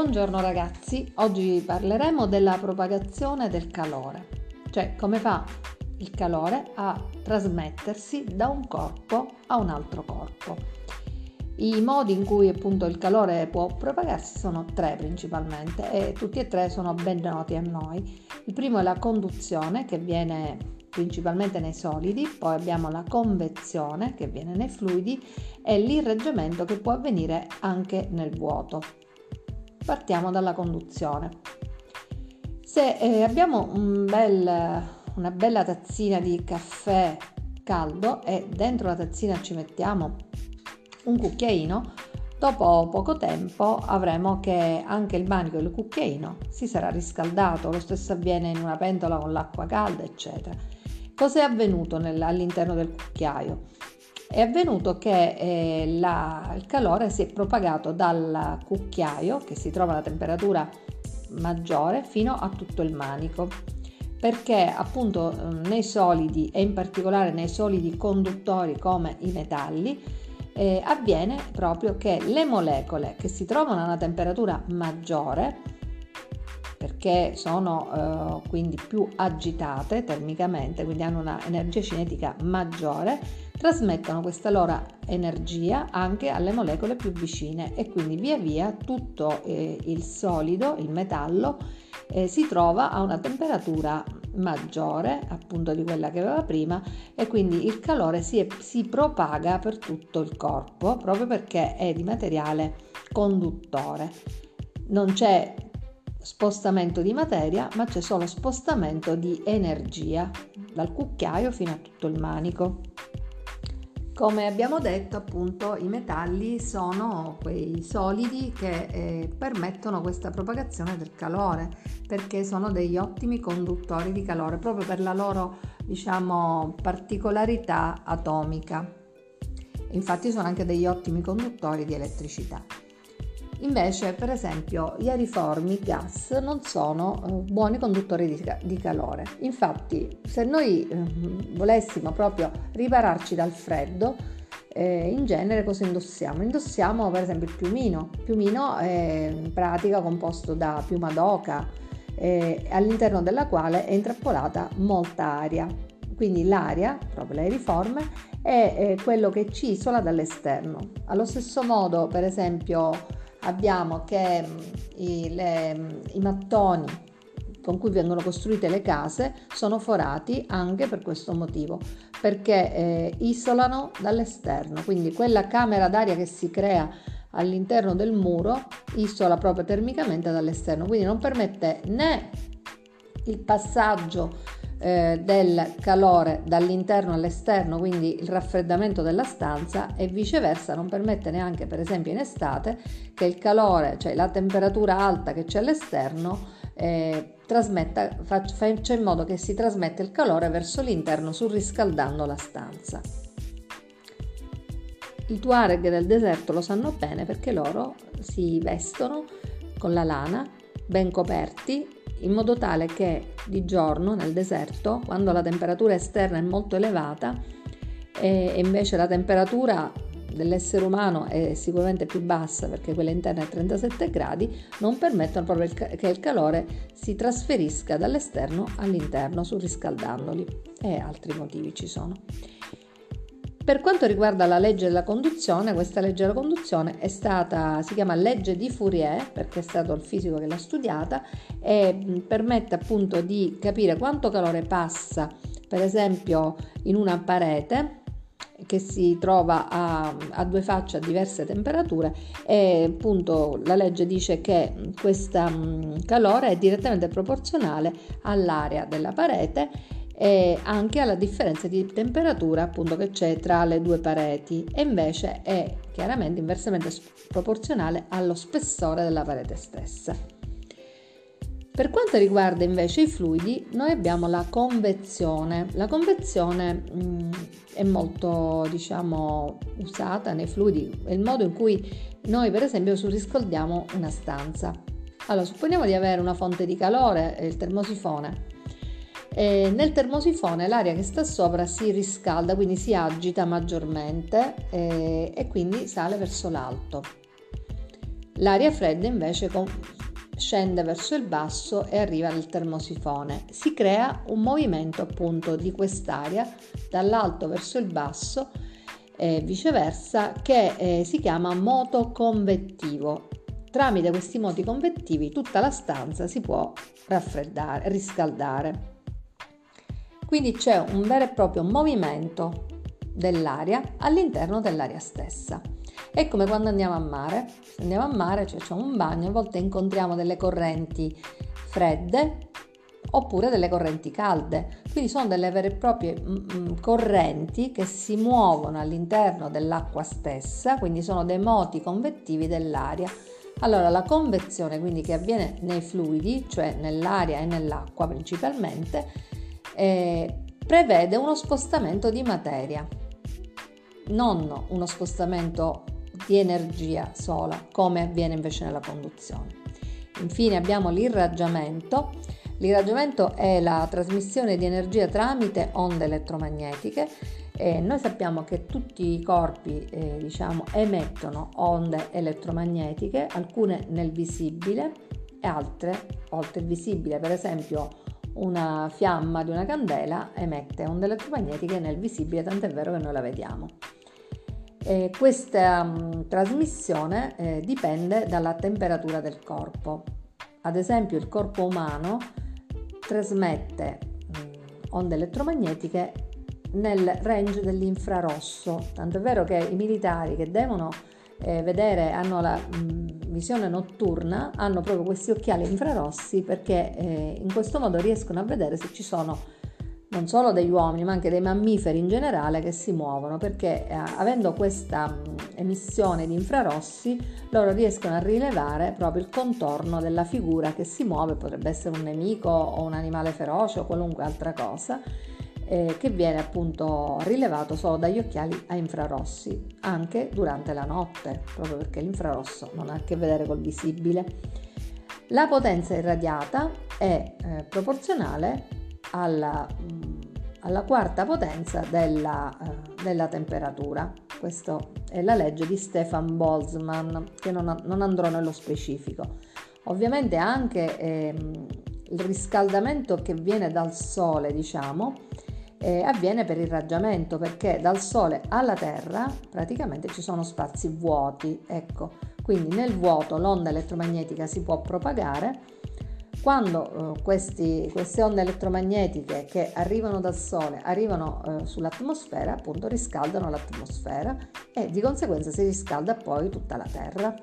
Buongiorno ragazzi, oggi parleremo della propagazione del calore, cioè come fa il calore a trasmettersi da un corpo a un altro corpo. I modi in cui appunto il calore può propagarsi sono tre principalmente e tutti e tre sono ben noti a noi. Il primo è la conduzione che avviene principalmente nei solidi, poi abbiamo la convezione che avviene nei fluidi e l'irreggiamento che può avvenire anche nel vuoto. Partiamo dalla conduzione. Se eh, abbiamo un bel, una bella tazzina di caffè caldo e dentro la tazzina ci mettiamo un cucchiaino, dopo poco tempo avremo che anche il manico del cucchiaino si sarà riscaldato, lo stesso avviene in una pentola con l'acqua calda, eccetera. Cos'è avvenuto nel, all'interno del cucchiaio? È avvenuto che eh, la, il calore si è propagato dal cucchiaio, che si trova a una temperatura maggiore, fino a tutto il manico. Perché appunto nei solidi e in particolare nei solidi conduttori come i metalli eh, avviene proprio che le molecole che si trovano a una temperatura maggiore perché sono eh, quindi più agitate termicamente, quindi hanno un'energia cinetica maggiore, trasmettono questa loro energia anche alle molecole più vicine e quindi via via tutto eh, il solido, il metallo, eh, si trova a una temperatura maggiore appunto di quella che aveva prima e quindi il calore si, è, si propaga per tutto il corpo proprio perché è di materiale conduttore. Non c'è spostamento di materia, ma c'è solo spostamento di energia dal cucchiaio fino a tutto il manico. Come abbiamo detto, appunto, i metalli sono quei solidi che eh, permettono questa propagazione del calore, perché sono degli ottimi conduttori di calore, proprio per la loro, diciamo, particolarità atomica. Infatti sono anche degli ottimi conduttori di elettricità. Invece, per esempio, gli aeriformi gas non sono eh, buoni conduttori di, di, calore. Infatti, se noi eh, volessimo proprio ripararci dal freddo, eh, in genere cosa indossiamo? Indossiamo per esempio il piumino. Il piumino è in pratica composto da piuma d'oca, eh, all'interno della quale è intrappolata molta aria. Quindi l'aria, proprio l'aeriforme, è quello che ci isola dall'esterno. Allo stesso modo, per esempio, abbiamo che mm, i, le, mm, i mattoni con cui vengono costruite le case sono forati anche per questo motivo, perché eh, isolano dall'esterno, quindi quella camera d'aria che si crea all'interno del muro isola proprio termicamente dall'esterno, quindi non permette né il passaggio eh, del calore dall'interno all'esterno, quindi il raffreddamento della stanza e viceversa non permette neanche per esempio in estate che il calore, cioè la temperatura alta che c'è all'esterno eh, trasmetta, faccia in modo che si trasmetta il calore verso l'interno surriscaldando la stanza. I Tuareg del deserto lo sanno bene perché loro si vestono con la lana ben coperti in modo tale che di giorno nel deserto, quando la temperatura esterna è molto elevata e invece la temperatura dell'essere umano è sicuramente più bassa perché quella interna è 37 gradi, non permettono proprio che il calore si trasferisca dall'esterno all'interno surriscaldandoli e altri motivi ci sono. Per quanto riguarda la legge della conduzione, questa legge della conduzione è stata, si chiama legge di Fourier, perché è stato il fisico che l'ha studiata, e permette appunto di capire quanto calore passa, per esempio, in una parete che si trova a, a, due facce a diverse temperature e appunto la legge dice che questo calore è direttamente proporzionale all'area della parete e anche alla differenza di temperatura appunto che c'è tra le due pareti e invece è chiaramente inversamente proporzionale allo spessore della parete stessa. Per quanto riguarda invece i fluidi, noi abbiamo la convezione. La convezione mh, è molto, diciamo, usata nei fluidi, è il modo in cui noi, per esempio, surriscaldiamo una stanza. Allora, supponiamo di avere una fonte di calore, il termosifone, e nel termosifone l'aria che sta sopra si riscalda, quindi si agita maggiormente e, e quindi sale verso l'alto. L'aria fredda invece scende verso il basso e arriva nel termosifone. Si crea un movimento appunto di quest'aria dall'alto verso il basso e viceversa che eh, si chiama moto convettivo. Tramite questi moti convettivi tutta la stanza si può raffreddare, riscaldare. Quindi c'è un vero e proprio movimento dell'aria all'interno dell'aria stessa. È come quando andiamo a mare. Se andiamo a mare, cioè un bagno, a volte incontriamo delle correnti fredde oppure delle correnti calde. Quindi sono delle vere e proprie mm, mm, correnti che si muovono all'interno dell'acqua stessa, quindi sono dei moti convettivi dell'aria. Allora, la convezione quindi che avviene nei fluidi, cioè nell'aria e nell'acqua principalmente, eh, prevede uno spostamento di materia, non uno spostamento di energia sola, come avviene invece nella conduzione. Infine abbiamo l'irraggiamento. L'irraggiamento è la trasmissione di energia tramite onde elettromagnetiche e noi sappiamo che tutti i corpi eh, diciamo, emettono onde elettromagnetiche, alcune nel visibile e altre oltre il visibile, per esempio una fiamma di una candela emette onde elettromagnetiche nel visibile, tant'è vero che noi la vediamo. Eh, questa um, trasmissione eh, dipende dalla temperatura del corpo. Ad esempio il corpo umano trasmette um, onde elettromagnetiche nel range dell'infrarosso, tanto è vero che i militari che devono eh, vedere, hanno la um, visione notturna, hanno proprio questi occhiali infrarossi perché eh, in questo modo riescono a vedere se ci sono non solo degli uomini ma anche dei mammiferi in generale che si muovono perché eh, avendo questa mh, emissione di infrarossi loro riescono a rilevare proprio il contorno della figura che si muove, potrebbe essere un nemico o un animale feroce o qualunque altra cosa eh, che viene appunto rilevato solo dagli occhiali a infrarossi anche durante la notte proprio perché l'infrarosso non ha a che vedere col visibile. La potenza irradiata è eh, proporzionale alla, mm, alla quarta potenza della, uh, della, temperatura. Questa è la legge di Stefan Boltzmann, che non, non andrò nello specifico. Ovviamente anche ehm, il riscaldamento che viene dal sole, diciamo, eh, avviene per irraggiamento perché dal sole alla terra praticamente ci sono spazi vuoti, ecco, quindi nel vuoto l'onda elettromagnetica si può propagare quando eh, questi, queste onde elettromagnetiche che arrivano dal Sole arrivano eh, sull'atmosfera, appunto riscaldano l'atmosfera e di conseguenza si riscalda poi tutta la Terra.